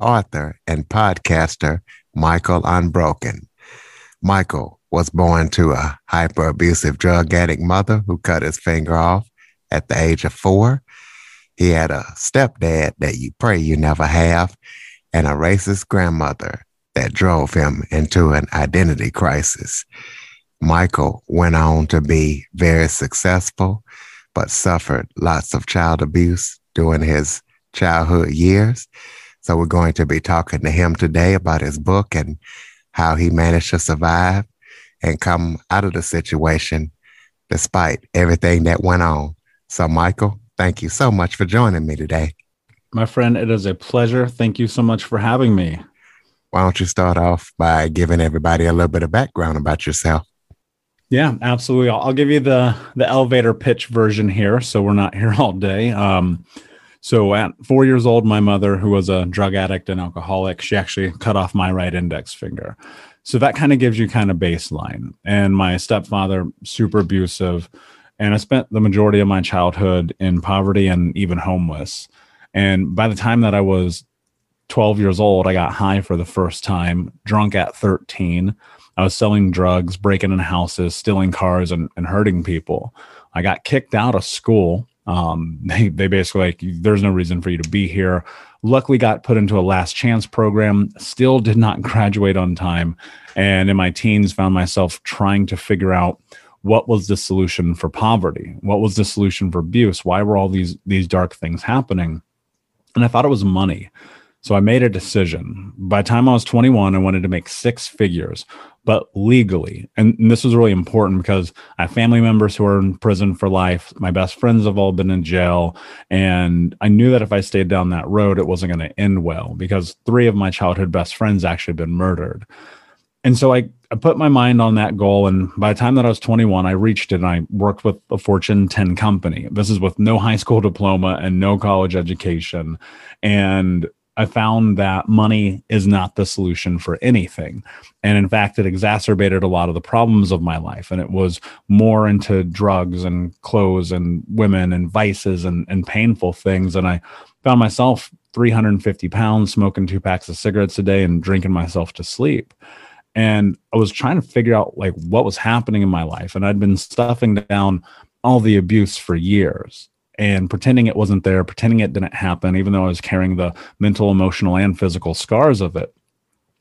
author, and podcaster Michael Unbroken. Michael was born to a hyper abusive drug addict mother who cut his finger off at the age of four. He had a stepdad that you pray you never have, and a racist grandmother that drove him into an identity crisis. Michael went on to be very successful, but suffered lots of child abuse during his childhood years. So we're going to be talking to him today about his book and how he managed to survive and come out of the situation despite everything that went on. So, Michael, thank you so much for joining me today. My friend, it is a pleasure. Thank you so much for having me. Why don't you start off by giving everybody a little bit of background about yourself? Yeah, absolutely. I'll, I'll give you the the elevator pitch version here, so we're not here all day. Um, so at four years old, my mother, who was a drug addict and alcoholic, she actually cut off my right index finger. So that kind of gives you kind of baseline. And my stepfather, super abusive. And I spent the majority of my childhood in poverty and even homeless. And by the time that I was 12 years old, I got high for the first time, drunk at 13. I was selling drugs, breaking in houses, stealing cars, and, and hurting people. I got kicked out of school um, they, they basically like, there's no reason for you to be here. Luckily, got put into a last chance program, still did not graduate on time. And in my teens, found myself trying to figure out what was the solution for poverty? What was the solution for abuse? Why were all these, these dark things happening? And I thought it was money. So I made a decision. By the time I was 21, I wanted to make six figures, but legally. And, and, this was really important because I have family members who are in prison for life. My best friends have all been in jail. And I knew that if I stayed down that road, it wasn't going to end well because three of my childhood best friends actually been murdered. And so I, I put my mind on that goal. And by the time that I was 21, I reached it and I worked with a Fortune 10 company. This is with no high school diploma and no college education. And I found that money is not the solution for anything. And in fact, it exacerbated a lot of the problems of my life. And it was more into drugs and clothes and women and vices and, and painful things. And I found myself 350 pounds, smoking two packs of cigarettes a day and drinking myself to sleep. And I was trying to figure out like what was happening in my life. And I'd been stuffing down all the abuse for years and pretending it wasn't there, pretending it didn't happen, even though I was carrying the mental, emotional, and physical scars of it.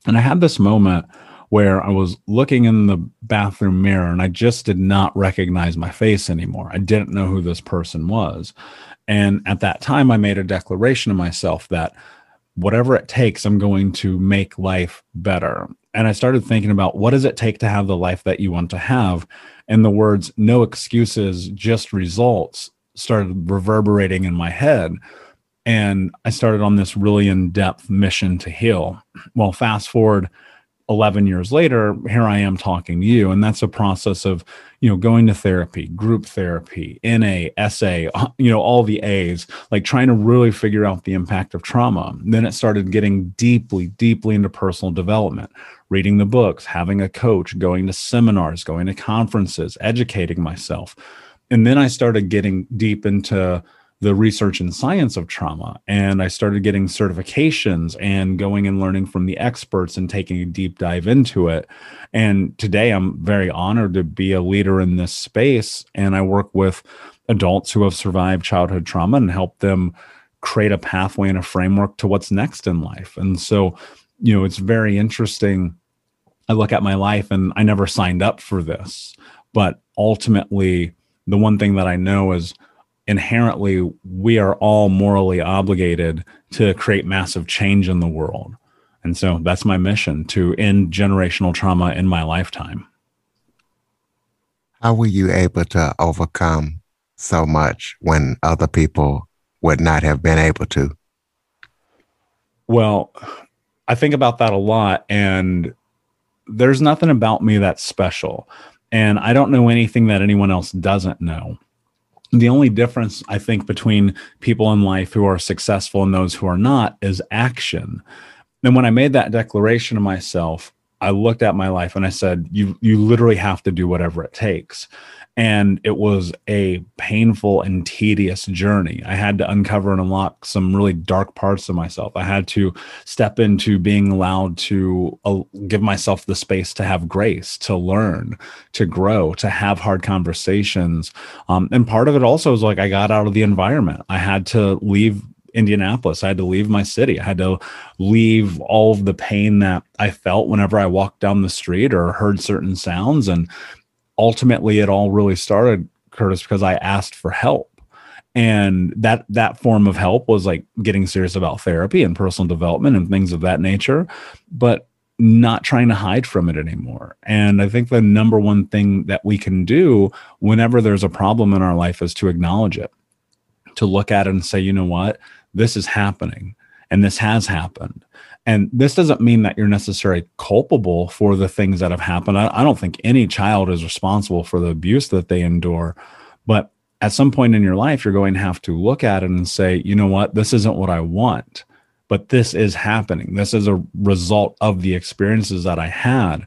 And I had this moment where I was looking in the bathroom mirror and I just did not recognize my face anymore. I didn't know who this person was. And at that time, I made a declaration to myself that whatever it takes, I'm going to make life better. And I started thinking about what does it take to have the life that you want to have? And the words, no excuses, just results started reverberating in my head. And I started on this really in depth mission to heal. Well, fast forward 11 years later, here I am talking to you. And that's a process of, you know, going to therapy, group therapy, NA, SA, you know, all the A's, like trying to really figure out the impact of trauma. Then it started getting deeply, deeply into personal development, reading the books, having a coach, going to seminars, going to conferences, educating myself and then I started getting deep into the research and science of trauma. And I started getting certifications and going and learning from the experts and taking a deep dive into it. And today I'm very honored to be a leader in this space. And I work with adults who have survived childhood trauma and help them create a pathway and a framework to what's next in life. And so, you know, it's very interesting. I look at my life and I never signed up for this, but ultimately, the one thing that I know is inherently we are all morally obligated to create massive change in the world. And so that's my mission to end generational trauma in my lifetime. How were you able to overcome so much when other people would not have been able to? Well, I think about that a lot. And there's nothing about me that's special. And I don't know anything that anyone else doesn't know. The only difference, I think, between people in life who are successful and those who are not is action. And when I made that declaration to myself, I looked at my life and I said, "You you literally have to do whatever it takes." And it was a painful and tedious journey. I had to uncover and unlock some really dark parts of myself. I had to step into being allowed to uh, give myself the space to have grace, to learn, to grow, to have hard conversations. Um, and part of it also was like I got out of the environment. I had to leave Indianapolis. I had to leave my city. I had to leave all of the pain that I felt whenever I walked down the street or heard certain sounds. And ultimately, it all really started, Curtis, because I asked for help. And that that form of help was like getting serious about therapy and personal development and things of that nature, but not trying to hide from it anymore. And I think the number one thing that we can do whenever there's a problem in our life is to acknowledge it, to look at it and say, you know what, this is happening and this has happened. And this doesn't mean that you're necessarily culpable for the things that have happened. I, I, don't think any child is responsible for the abuse that they endure. But at some point in your life, you're going to have to look at it and say, you know what, this isn't what I want, but this is happening. This is a result of the experiences that I had.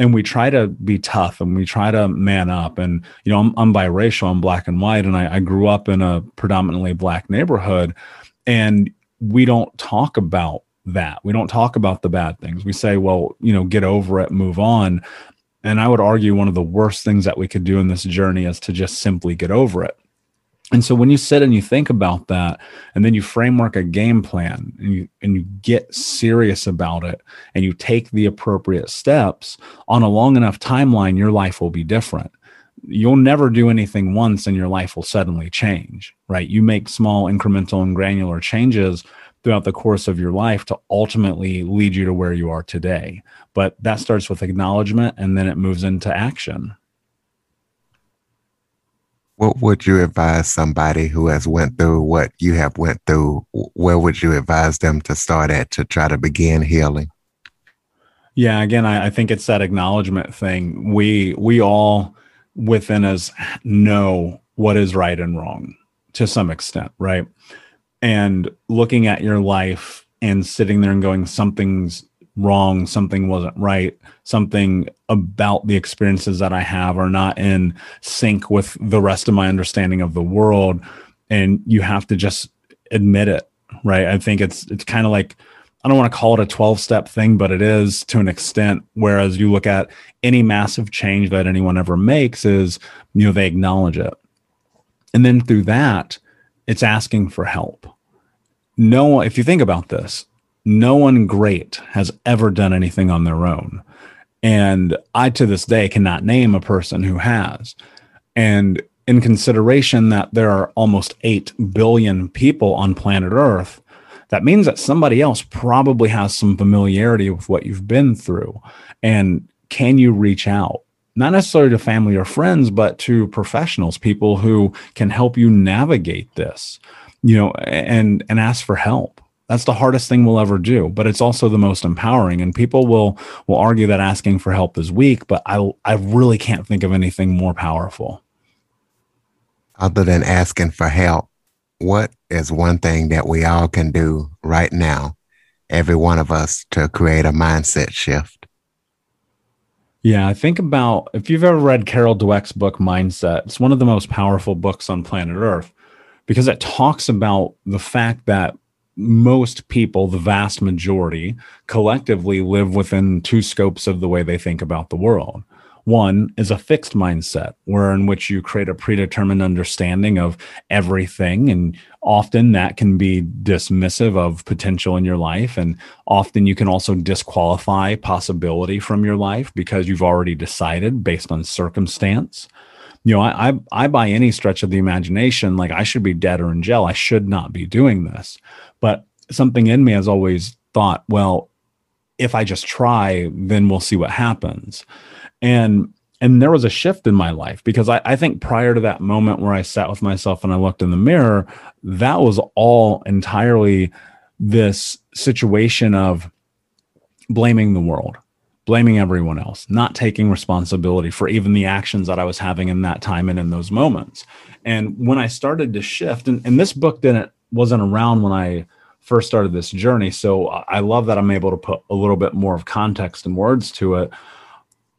And we try to be tough and we try to man up. And, you know, I'm, I'm biracial, I'm black and white, and I, I grew up in a predominantly black neighborhood and we don't talk about that. We don't talk about the bad things. We say, well, you know, get over it, move on. And I would argue one of the worst things that we could do in this journey is to just simply get over it. And so when you sit and you think about that, and then you framework a game plan and you and you get serious about it and you take the appropriate steps on a long enough timeline, your life will be different you'll never do anything once and your life will suddenly change, right? You make small incremental and granular changes throughout the course of your life to ultimately lead you to where you are today. But that starts with acknowledgement and then it moves into action. What would you advise somebody who has went through what you have went through? Where would you advise them to start at to try to begin healing? Yeah, again, I, I think it's that acknowledgement thing. We we all within us know what is right and wrong to some extent, right? And looking at your life and sitting there and going, something's wrong, something wasn't right, something about the experiences that I have are not in sync with the rest of my understanding of the world. And you have to just admit it, right? I think it's it's kind of like I don't want to call it a 12 step thing, but it is to an extent. Whereas you look at any massive change that anyone ever makes, is, you know, they acknowledge it. And then through that, it's asking for help. No, if you think about this, no one great has ever done anything on their own. And I, to this day, cannot name a person who has. And in consideration that there are almost 8 billion people on planet Earth, that means that somebody else probably has some familiarity with what you've been through. And can you reach out? Not necessarily to family or friends, but to professionals, people who can help you navigate this, you know, and and ask for help. That's the hardest thing we'll ever do, but it's also the most empowering. And people will will argue that asking for help is weak, but I I really can't think of anything more powerful. Other than asking for help, what is one thing that we all can do right now, every one of us, to create a mindset shift? Yeah, I think about if you've ever read Carol Dweck's book Mindset, it's one of the most powerful books on planet Earth because it talks about the fact that most people, the vast majority, collectively live within two scopes of the way they think about the world. One is a fixed mindset, where in which you create a predetermined understanding of everything. And often that can be dismissive of potential in your life. And often you can also disqualify possibility from your life because you've already decided based on circumstance. You know, I, I, I by any stretch of the imagination, like I should be dead or in jail. I should not be doing this. But something in me has always thought, well, if I just try, then we'll see what happens and and there was a shift in my life because I, I think prior to that moment where I sat with myself and I looked in the mirror, that was all entirely this situation of blaming the world, blaming everyone else, not taking responsibility for even the actions that I was having in that time and in those moments. And when I started to shift, and, and this book didn't wasn't around when I first started this journey. So I love that I'm able to put a little bit more of context and words to it.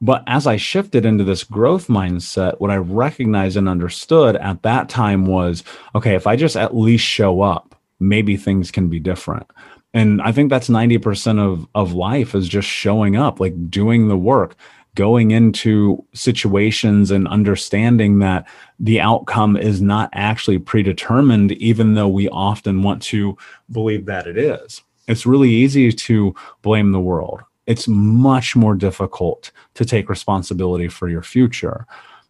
But as I shifted into this growth mindset, what I recognized and understood at that time was okay, if I just at least show up, maybe things can be different. And I think that's 90% of, of life is just showing up, like doing the work, going into situations and understanding that the outcome is not actually predetermined, even though we often want to believe that it is. It's really easy to blame the world it's much more difficult to take responsibility for your future.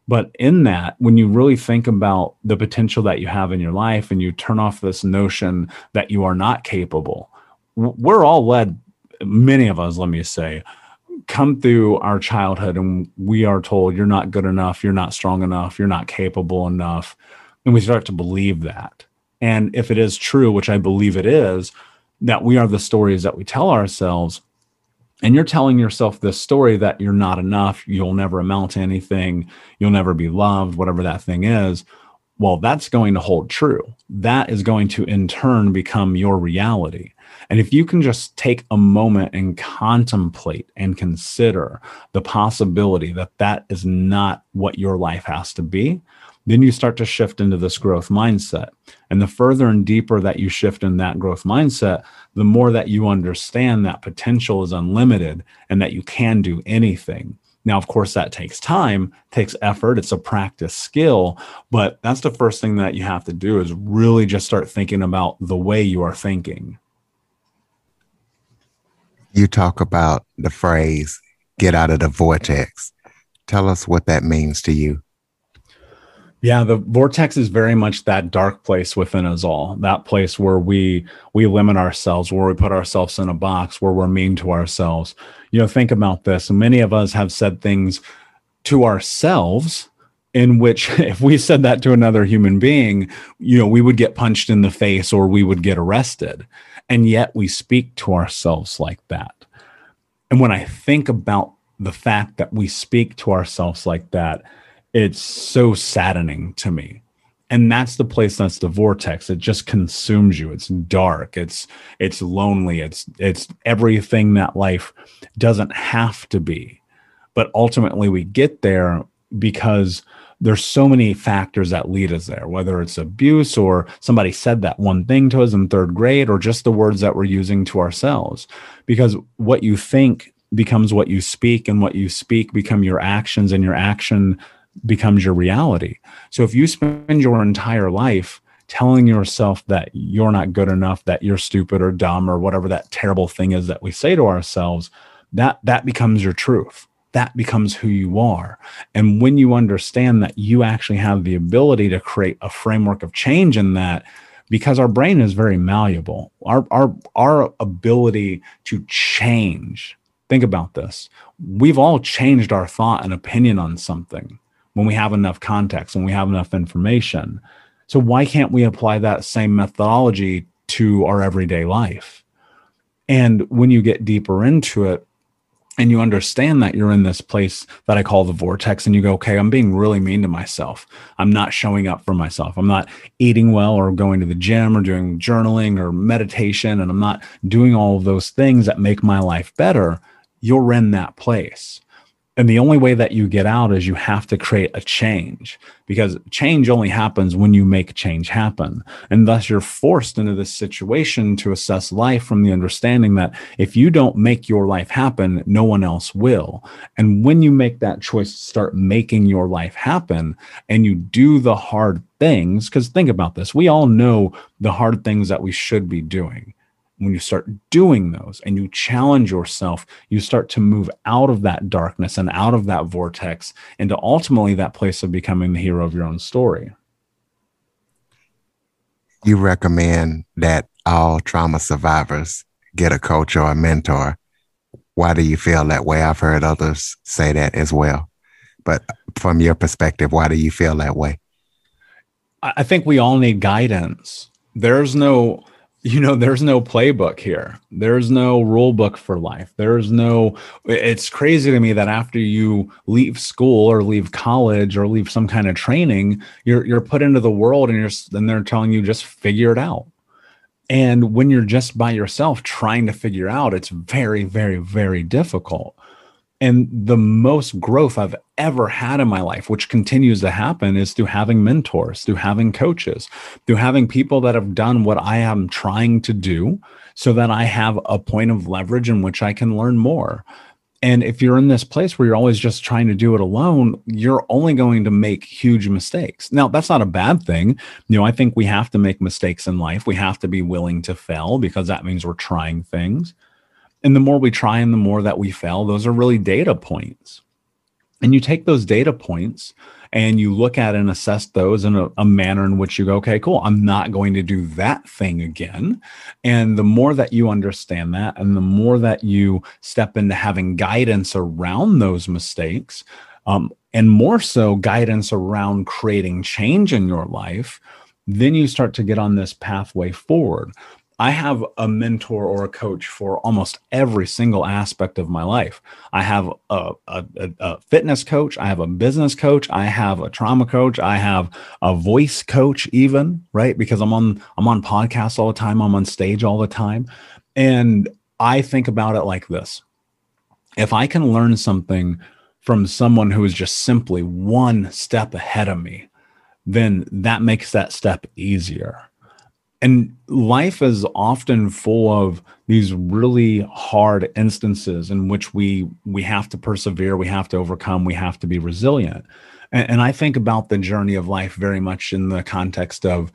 But in that, when you really think about the potential that you have in your life and you turn off this notion that you are not capable, we're all led, many of us, let me say, come through our childhood and we are told you're not good enough, you're not strong enough, you're not capable enough. And we start to believe that. And if it is true, which I believe it is, that we are the stories that we tell ourselves, and you're telling yourself this story that you're not enough, you'll never amount to anything, you'll never be loved, whatever that thing is, well, that's going to hold true. That is going to in turn become your reality. And if you can just take a moment and contemplate and consider the possibility that that is not what your life has to be, then you start to shift into this growth mindset. And the further and deeper that you shift in that growth mindset, the more that you understand that potential is unlimited and that you can do anything. Now, of course, that takes time, takes effort. It's a practice skill, but that's the first thing that you have to do is really just start thinking about the way you are thinking. You talk about the phrase, get out of the vortex. Tell us what that means to you. Yeah, the vortex is very much that dark place within us all. That place where we we limit ourselves, where we put ourselves in a box, where we're mean to ourselves. You know, think about this. Many of us have said things to ourselves in which if we said that to another human being, you know, we would get punched in the face or we would get arrested. And yet we speak to ourselves like that. And when I think about the fact that we speak to ourselves like that, it's so saddening to me. And that's the place that's the vortex. It just consumes you. It's dark. It's it's lonely. It's it's everything that life doesn't have to be. But ultimately we get there because there's so many factors that lead us there whether it's abuse or somebody said that one thing to us in third grade or just the words that we're using to ourselves. Because what you think becomes what you speak and what you speak become your actions and your action becomes your reality. So if you spend your entire life telling yourself that you're not good enough, that you're stupid or dumb or whatever that terrible thing is that we say to ourselves, that that becomes your truth. That becomes who you are. And when you understand that you actually have the ability to create a framework of change in that, because our brain is very malleable, our, our, our ability to change. Think about this. We've all changed our thought and opinion on something when we have enough context, when we have enough information. So why can't we apply that same methodology to our everyday life? And when you get deeper into it, and you understand that you're in this place that I call the vortex, and you go, okay, I'm being really mean to myself. I'm not showing up for myself. I'm not eating well or going to the gym or doing journaling or meditation, and I'm not doing all of those things that make my life better. You're in that place. And the only way that you get out is you have to create a change because change only happens when you make change happen. And thus you're forced into this situation to assess life from the understanding that if you don't make your life happen, no one else will. And when you make that choice start making your life happen and you do the hard things, because think about this, we all know the hard things that we should be doing when you start doing those and you challenge yourself, you start to move out of that darkness and out of that vortex into ultimately that place of becoming the hero of your own story. You recommend that all trauma survivors get a coach or a mentor. Why do you feel that way? I've heard others say that as well. But from your perspective, why do you feel that way? I think we all need guidance. There's no you know there's no playbook here. There's no rule book for life. There's no it's crazy to me that after you leave school or leave college or leave some kind of training you're you're put into the world and you're then they're telling you just figure it out. And when you're just by yourself trying to figure out it's very very very difficult and the most growth I've ever had in my life, which continues to happen, is through having mentors, through having coaches, through having people that have done what I am trying to do so that I have a point of leverage in which I can learn more. And if you're in this place where you're always just trying to do it alone, you're only going to make huge mistakes. Now, that's not a bad thing. You know, I think we have to make mistakes in life. We have to be willing to fail because that means we're trying things. And the more we try and the more that we fail, those are really data points. And you take those data points and you look at and assess those in a, a, manner in which you go, okay, cool, I'm not going to do that thing again. And the more that you understand that, and the more that you step into having guidance around those mistakes, um, and more so guidance around creating change in your life, then you start to get on this pathway forward. I have a mentor or a coach for almost every single aspect of my life. I have a, a, a, fitness coach, I have a business coach, I have a trauma coach, I have a voice coach, even right? Because I'm on I'm on podcasts all the time, I'm on stage all the time, and I think about it like this: if I can learn something from someone who is just simply one step ahead of me, then that makes that step easier and life is often full of these really hard instances in which we we have to persevere we have to overcome we have to be resilient. And, and i think about the journey of life very much in the context of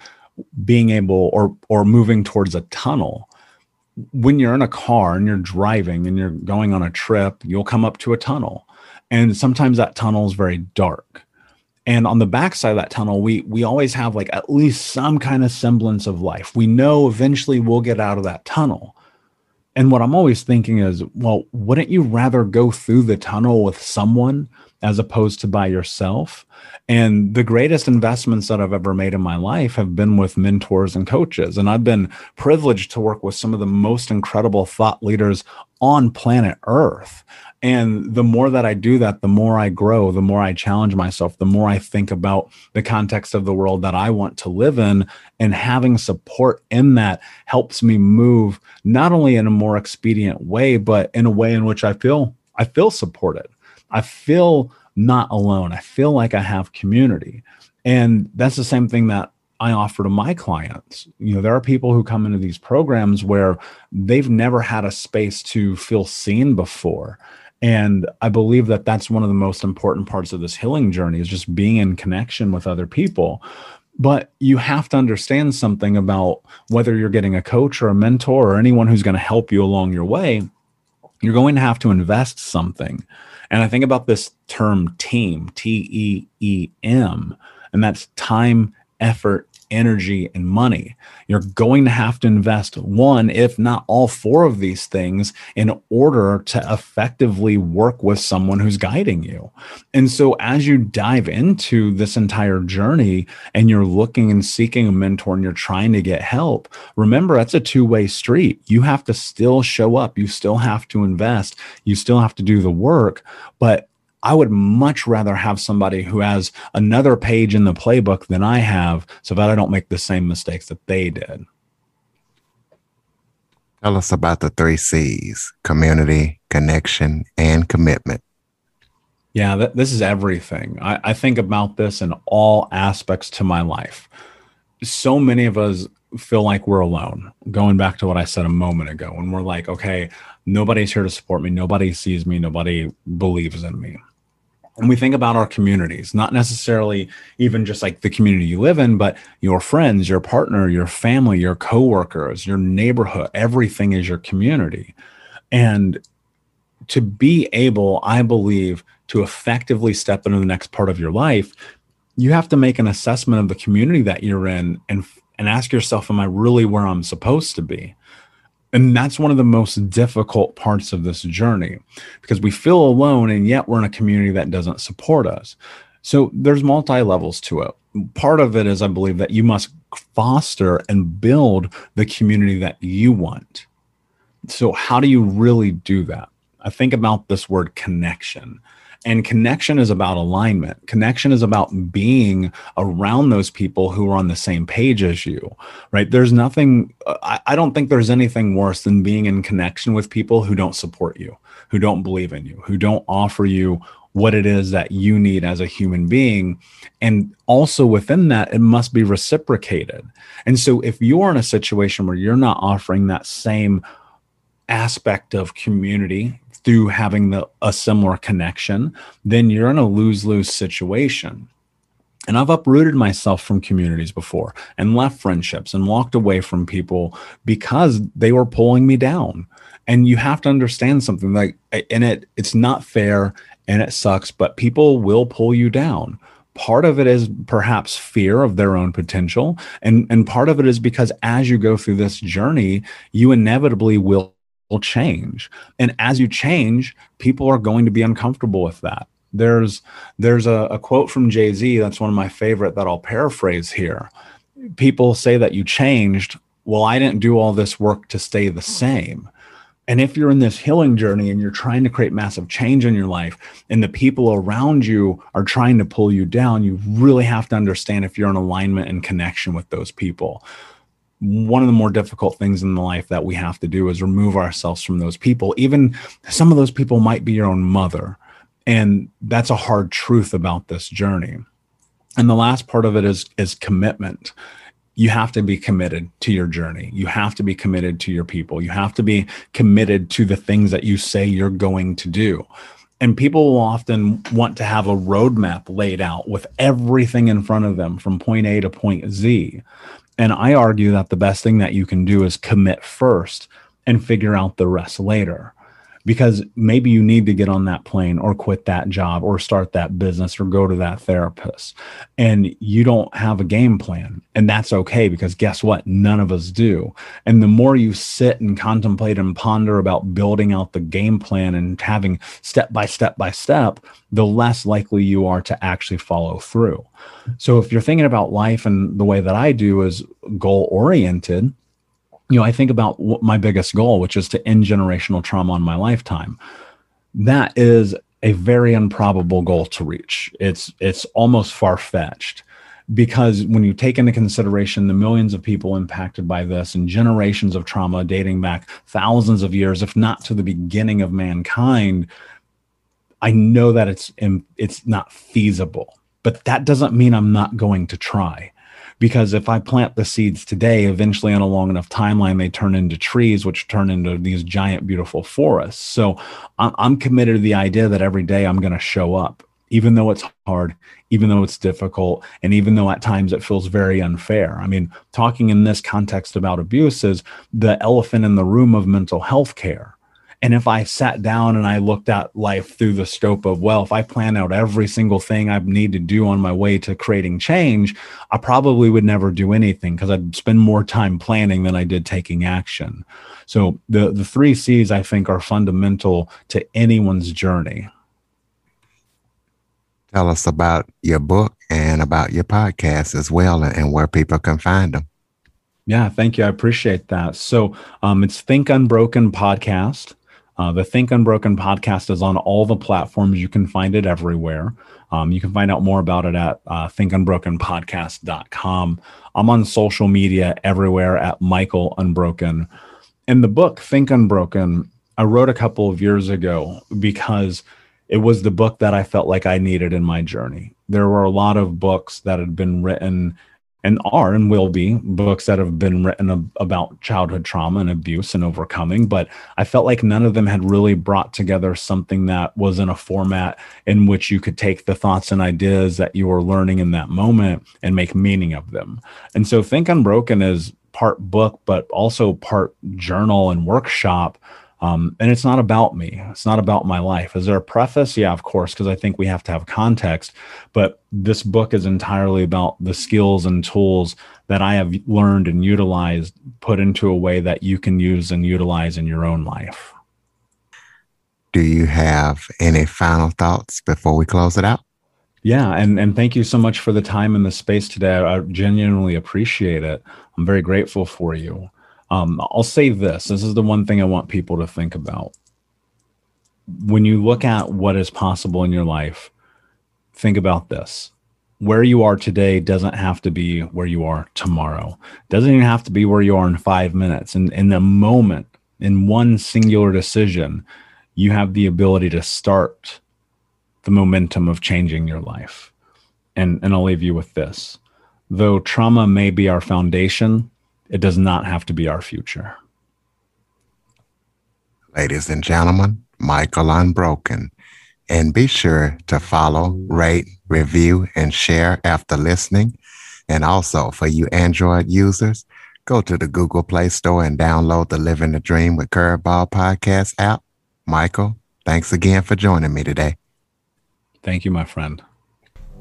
being able or or moving towards a tunnel. When you're in a car and you're driving and you're going on a trip you'll come up to a tunnel. And sometimes that tunnel is very dark and on the backside of that tunnel we we always have like at least some kind of semblance of life. We know eventually we'll get out of that tunnel. And what i'm always thinking is well wouldn't you rather go through the tunnel with someone as opposed to by yourself and the greatest investments that i've ever made in my life have been with mentors and coaches and i've been privileged to work with some of the most incredible thought leaders on planet earth and the more that I do that, the more I grow, the more I challenge myself, the more I think about the context of the world that I want to live in. And having support in that helps me move not only in a more expedient way, but in a way in which I feel I feel supported. I feel not alone. I feel like I have community. And that's the same thing that I offer to my clients. You know, there are people who come into these programs where they've never had a space to feel seen before and i believe that that's one of the most important parts of this healing journey is just being in connection with other people but you have to understand something about whether you're getting a coach or a mentor or anyone who's going to help you along your way you're going to have to invest something. And i think about this term team t e e m and that's time effort energy, and money. You're going to have to invest one, if not all four of these things, in order to effectively work with someone who's guiding you. And so, as you dive into this entire journey and you're looking and seeking a mentor and you're trying to get help, remember that's a two way street. You have to still show up, you still have to invest, you still have to do the work. But I would much rather have somebody who has another page in the playbook than I have so that I don't make the same mistakes that they did. Tell us about the three C's community, connection, and commitment. Yeah, th- this is everything. I, I think about this in all aspects to my life. So many of us feel like we're alone. Going back to what I said a moment ago, when we're like, okay, nobody's here to support me, nobody sees me, nobody believes in me and we think about our communities not necessarily even just like the community you live in but your friends your partner your family your coworkers your neighborhood everything is your community. And to be able i believe to effectively step into the next part of your life you have to make an assessment of the community that you're in and and ask yourself am i really where i'm supposed to be and that's one of the most difficult parts of this journey because we feel alone and yet we're in a community that doesn't support us. So there's multi levels to it. Part of it is, I believe, that you must foster and build the community that you want. So, how do you really do that? I think about this word connection. And connection is about alignment. Connection is about being around those people who are on the same page as you, right? There's nothing, uh, I, I, don't think there's anything worse than being in connection with people who don't support you, who don't believe in you, who don't offer you what it is that you need as a human being. And also within that, it must be reciprocated. And so if you're in a situation where you're not offering that same aspect of community through having the, a similar connection, then you're in a lose lose situation. And I've uprooted myself from communities before and left friendships and walked away from people because they were pulling me down. And you have to understand something like, and it it's not fair and it sucks, but people will pull you down. Part of it is perhaps fear of their own potential. And, and part of it is because as you go through this journey, you inevitably will will change. And as you change, people are going to be uncomfortable with that. There's there's a, a quote from Jay-Z that's one of my favorite that I'll paraphrase here. People say that you changed. Well, I didn't do all this work to stay the same. And if you're in this healing journey and you're trying to create massive change in your life and the people around you are trying to pull you down, you really have to understand if you're in alignment and connection with those people one of the more difficult things in the life that we have to do is remove ourselves from those people. Even some of those people might be your own mother. And that's a hard truth about this journey. And the last part of it is is commitment. You have to be committed to your journey. You have to be committed to your people. You have to be committed to the things that you say you're going to do. And people will often want to have a roadmap laid out with everything in front of them from point A to point Z. And I argue that the best thing that you can do is commit first and figure out the rest later. Because maybe you need to get on that plane or quit that job or start that business or go to that therapist. And you don't have a game plan. And that's okay because guess what? None of us do. And the more you sit and contemplate and ponder about building out the game plan and having step by step by step, the less likely you are to actually follow through. So if you're thinking about life and the way that I do is goal oriented, you know, I think about my biggest goal, which is to end generational trauma in my lifetime. That is a very improbable goal to reach. It's it's almost far fetched because when you take into consideration the millions of people impacted by this and generations of trauma dating back thousands of years, if not to the beginning of mankind, I know that it's it's not feasible. But that doesn't mean I'm not going to try. Because if I plant the seeds today, eventually on a long enough timeline, they turn into trees, which turn into these giant, beautiful forests. So I'm committed to the idea that every day I'm going to show up, even though it's hard, even though it's difficult, and even though at times it feels very unfair. I mean, talking in this context about abuse is the elephant in the room of mental health care and if I sat down and I looked at life through the scope of, well, if I plan out every single thing I need to do on my way to creating change, I probably would never do anything because I'd spend more time planning than I did taking action. So the, the three C's I think are fundamental to anyone's journey. Tell us about your book and about your podcast as well and where people can find them. Yeah, thank you. I appreciate that. So um, it's Think Unbroken Podcast. Uh, the Think Unbroken podcast is on all the platforms. You can find it everywhere. Um, you can find out more about it at uh, thinkunbrokenpodcast.com. I'm on social media everywhere at Michael Unbroken. And the book, Think Unbroken, I wrote a couple of years ago because it was the book that I felt like I needed in my journey. There were a lot of books that had been written and are and will be books that have been written ab- about childhood trauma and abuse and overcoming but i felt like none of them had really brought together something that was in a format in which you could take the thoughts and ideas that you were learning in that moment and make meaning of them and so think unbroken is part book but also part journal and workshop um, and it's not about me. It's not about my life. Is there a preface? Yeah, of course, because I think we have to have context. But this book is entirely about the skills and tools that I have learned and utilized, put into a way that you can use and utilize in your own life. Do you have any final thoughts before we close it out? Yeah, and and thank you so much for the time and the space today. I genuinely appreciate it. I'm very grateful for you. Um, I'll say this: this is the one thing I want people to think about. When you look at what is possible in your life, think about this: where you are today doesn't have to be where you are tomorrow. Doesn't even have to be where you are in five minutes. And in the moment, in one singular decision, you have the ability to start the momentum of changing your life. And, and I'll leave you with this. Though trauma may be our foundation, it does not have to be our future. Ladies and gentlemen, Michael Unbroken. And be sure to follow, rate, review, and share after listening. And also for you Android users, go to the Google Play Store and download the Living the Dream with Curveball podcast app. Michael, thanks again for joining me today. Thank you, my friend.